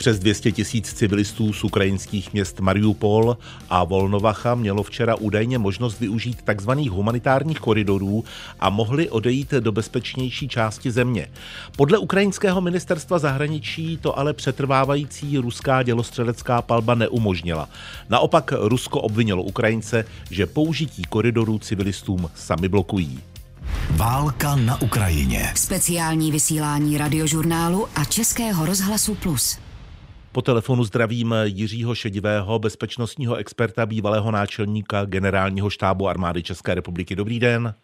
Přes 200 tisíc civilistů z ukrajinských měst Mariupol a Volnovacha mělo včera údajně možnost využít tzv. humanitárních koridorů a mohli odejít do bezpečnější části země. Podle ukrajinského ministerstva zahraničí to ale přetrvávající ruská dělostřelecká palba neumožnila. Naopak Rusko obvinilo Ukrajince, že použití koridorů civilistům sami blokují. Válka na Ukrajině. Speciální vysílání radiožurnálu a Českého rozhlasu Plus. Po telefonu zdravím Jiřího Šedivého, bezpečnostního experta, bývalého náčelníka generálního štábu armády České republiky. Dobrý den.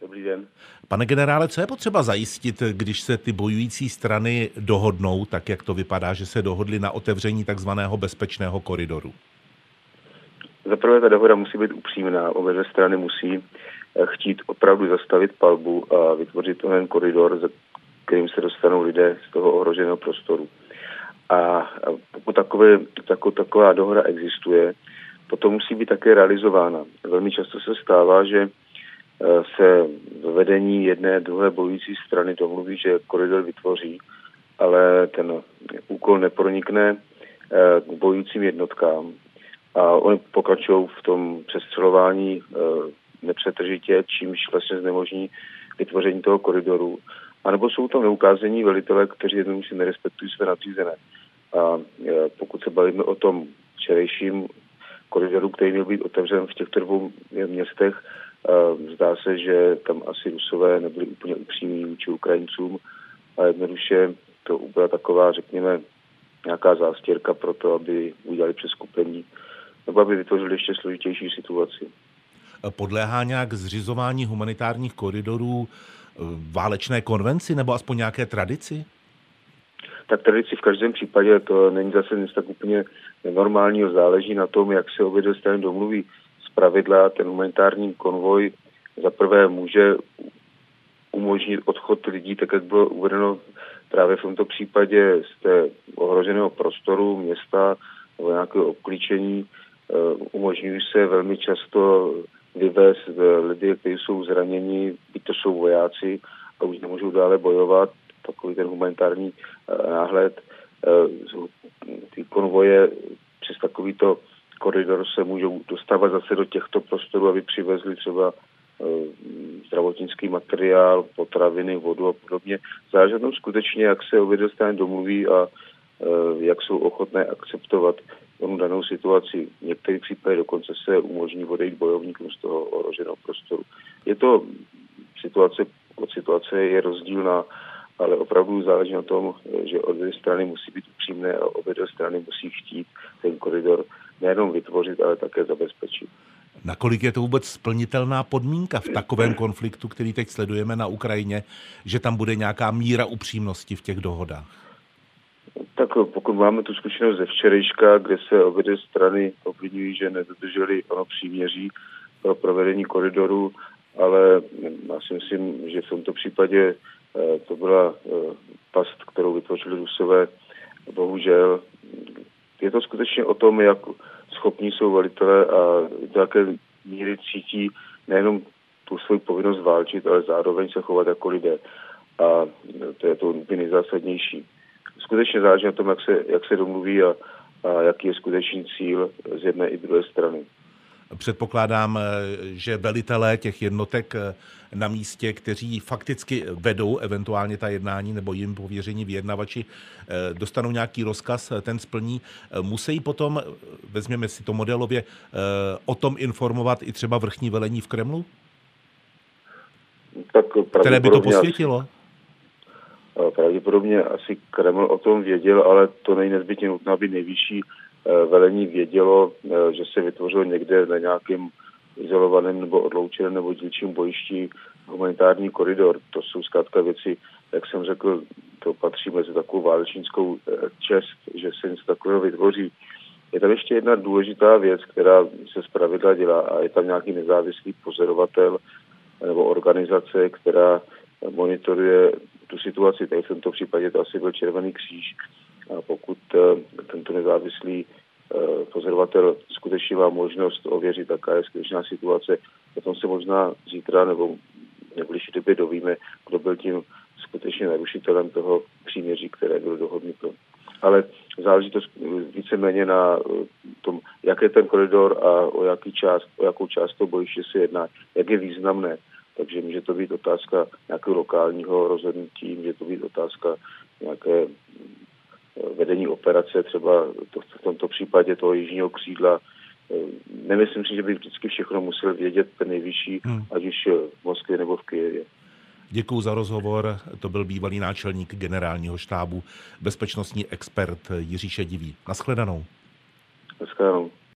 Dobrý den. Pane generále, co je potřeba zajistit, když se ty bojující strany dohodnou, tak jak to vypadá, že se dohodli na otevření takzvaného bezpečného koridoru? Zaprvé ta dohoda musí být upřímná. Obě strany musí eh, chtít opravdu zastavit palbu a vytvořit ten koridor, za kterým se dostanou lidé z toho ohroženého prostoru. A pokud takové, tako, taková dohoda existuje, potom musí být také realizována. Velmi často se stává, že eh, se vedení jedné druhé bojující strany domluví, že koridor vytvoří, ale ten úkol nepronikne eh, k bojujícím jednotkám a oni pokračují v tom přestřelování e, nepřetržitě, čímž vlastně znemožní vytvoření toho koridoru. A nebo jsou tam neukázení velitele, kteří jednoduše nerespektují své nadřízené. A e, pokud se bavíme o tom včerejším koridoru, který měl být otevřen v těchto dvou městech, e, zdá se, že tam asi Rusové nebyli úplně upřímní vůči Ukrajincům a jednoduše to byla taková, řekněme, nějaká zástěrka pro to, aby udělali přeskupení nebo aby vytvořili ještě složitější situaci. Podléhá nějak zřizování humanitárních koridorů eh, válečné konvenci nebo aspoň nějaké tradici? Tak tradici v každém případě to není zase nic tak úplně normálního, záleží na tom, jak se obě strany domluví. Z pravidla ten humanitární konvoj za prvé může umožnit odchod lidí, tak jak bylo uvedeno právě v tomto případě z té ohroženého prostoru města nebo nějakého obklíčení Eh, umožňují se velmi často vyvést lidi, kteří jsou zraněni, byť to jsou vojáci a už nemůžou dále bojovat, takový ten humanitární eh, náhled. Eh, ty konvoje přes takovýto koridor se můžou dostávat zase do těchto prostorů, aby přivezli třeba zdravotnický materiál, potraviny, vodu a podobně. Záleží skutečně, jak se strany domluví a jak jsou ochotné akceptovat onu danou situaci. V některých případech dokonce se umožní odejít bojovníkům z toho ohroženého prostoru. Je to situace od situace je rozdílná, ale opravdu záleží na tom, že obě strany musí být upřímné a obě dvě strany musí chtít ten koridor nejenom vytvořit, ale také zabezpečit. Nakolik je to vůbec splnitelná podmínka v takovém konfliktu, který teď sledujeme na Ukrajině, že tam bude nějaká míra upřímnosti v těch dohodách? Tak pokud máme tu zkušenost ze včerejška, kde se obě dvě strany obvinují, že nedodrželi ono příměří pro provedení koridoru, ale já si myslím, že v tomto případě eh, to byla eh, past, kterou vytvořili Rusové. Bohužel je to skutečně o tom, jak schopní jsou velitelé a do jaké míry cítí nejenom tu svoji povinnost válčit, ale zároveň se chovat jako lidé. A to je to nejzásadnější skutečně záleží na tom, jak se, jak se domluví a, a jaký je skutečný cíl z jedné i druhé strany. Předpokládám, že velitelé těch jednotek na místě, kteří fakticky vedou eventuálně ta jednání nebo jim pověření vyjednavači, dostanou nějaký rozkaz, ten splní. Musí potom, vezměme si to modelově, o tom informovat i třeba vrchní velení v Kremlu? Tak které by to posvětilo? Pravděpodobně asi Kreml o tom věděl, ale to není nezbytně nutné, aby nejvyšší eh, velení vědělo, eh, že se vytvořil někde na nějakém izolovaném nebo odloučeném nebo dílčím bojišti humanitární koridor. To jsou zkrátka věci, jak jsem řekl, to patří mezi takovou válečnickou eh, čest, že se něco takového vytvoří. Je tam ještě jedna důležitá věc, která se zpravidla dělá a je tam nějaký nezávislý pozorovatel nebo organizace, která monitoruje situaci. Tady v tomto případě to asi byl Červený kříž. A pokud uh, tento nezávislý uh, pozorovatel skutečně má možnost ověřit, jaká je skutečná situace, potom se možná zítra nebo v bližší době dovíme, kdo byl tím skutečně narušitelem toho příměří, které bylo dohodnuto. ale záleží to víceméně na tom, jak je ten koridor a o, jaký část, o jakou část toho bojiště se jedná, jak je významné. Takže může to být otázka nějakého lokálního rozhodnutí, může to být otázka nějaké vedení operace, třeba to, v tomto případě toho jižního křídla. Nemyslím si, že by vždycky všechno musel vědět ten nejvyšší, hmm. ať už v Moskvě nebo v Kijevě. Děkuji za rozhovor. To byl bývalý náčelník generálního štábu, bezpečnostní expert Jiří Šedivý. Naschledanou. Naschledanou.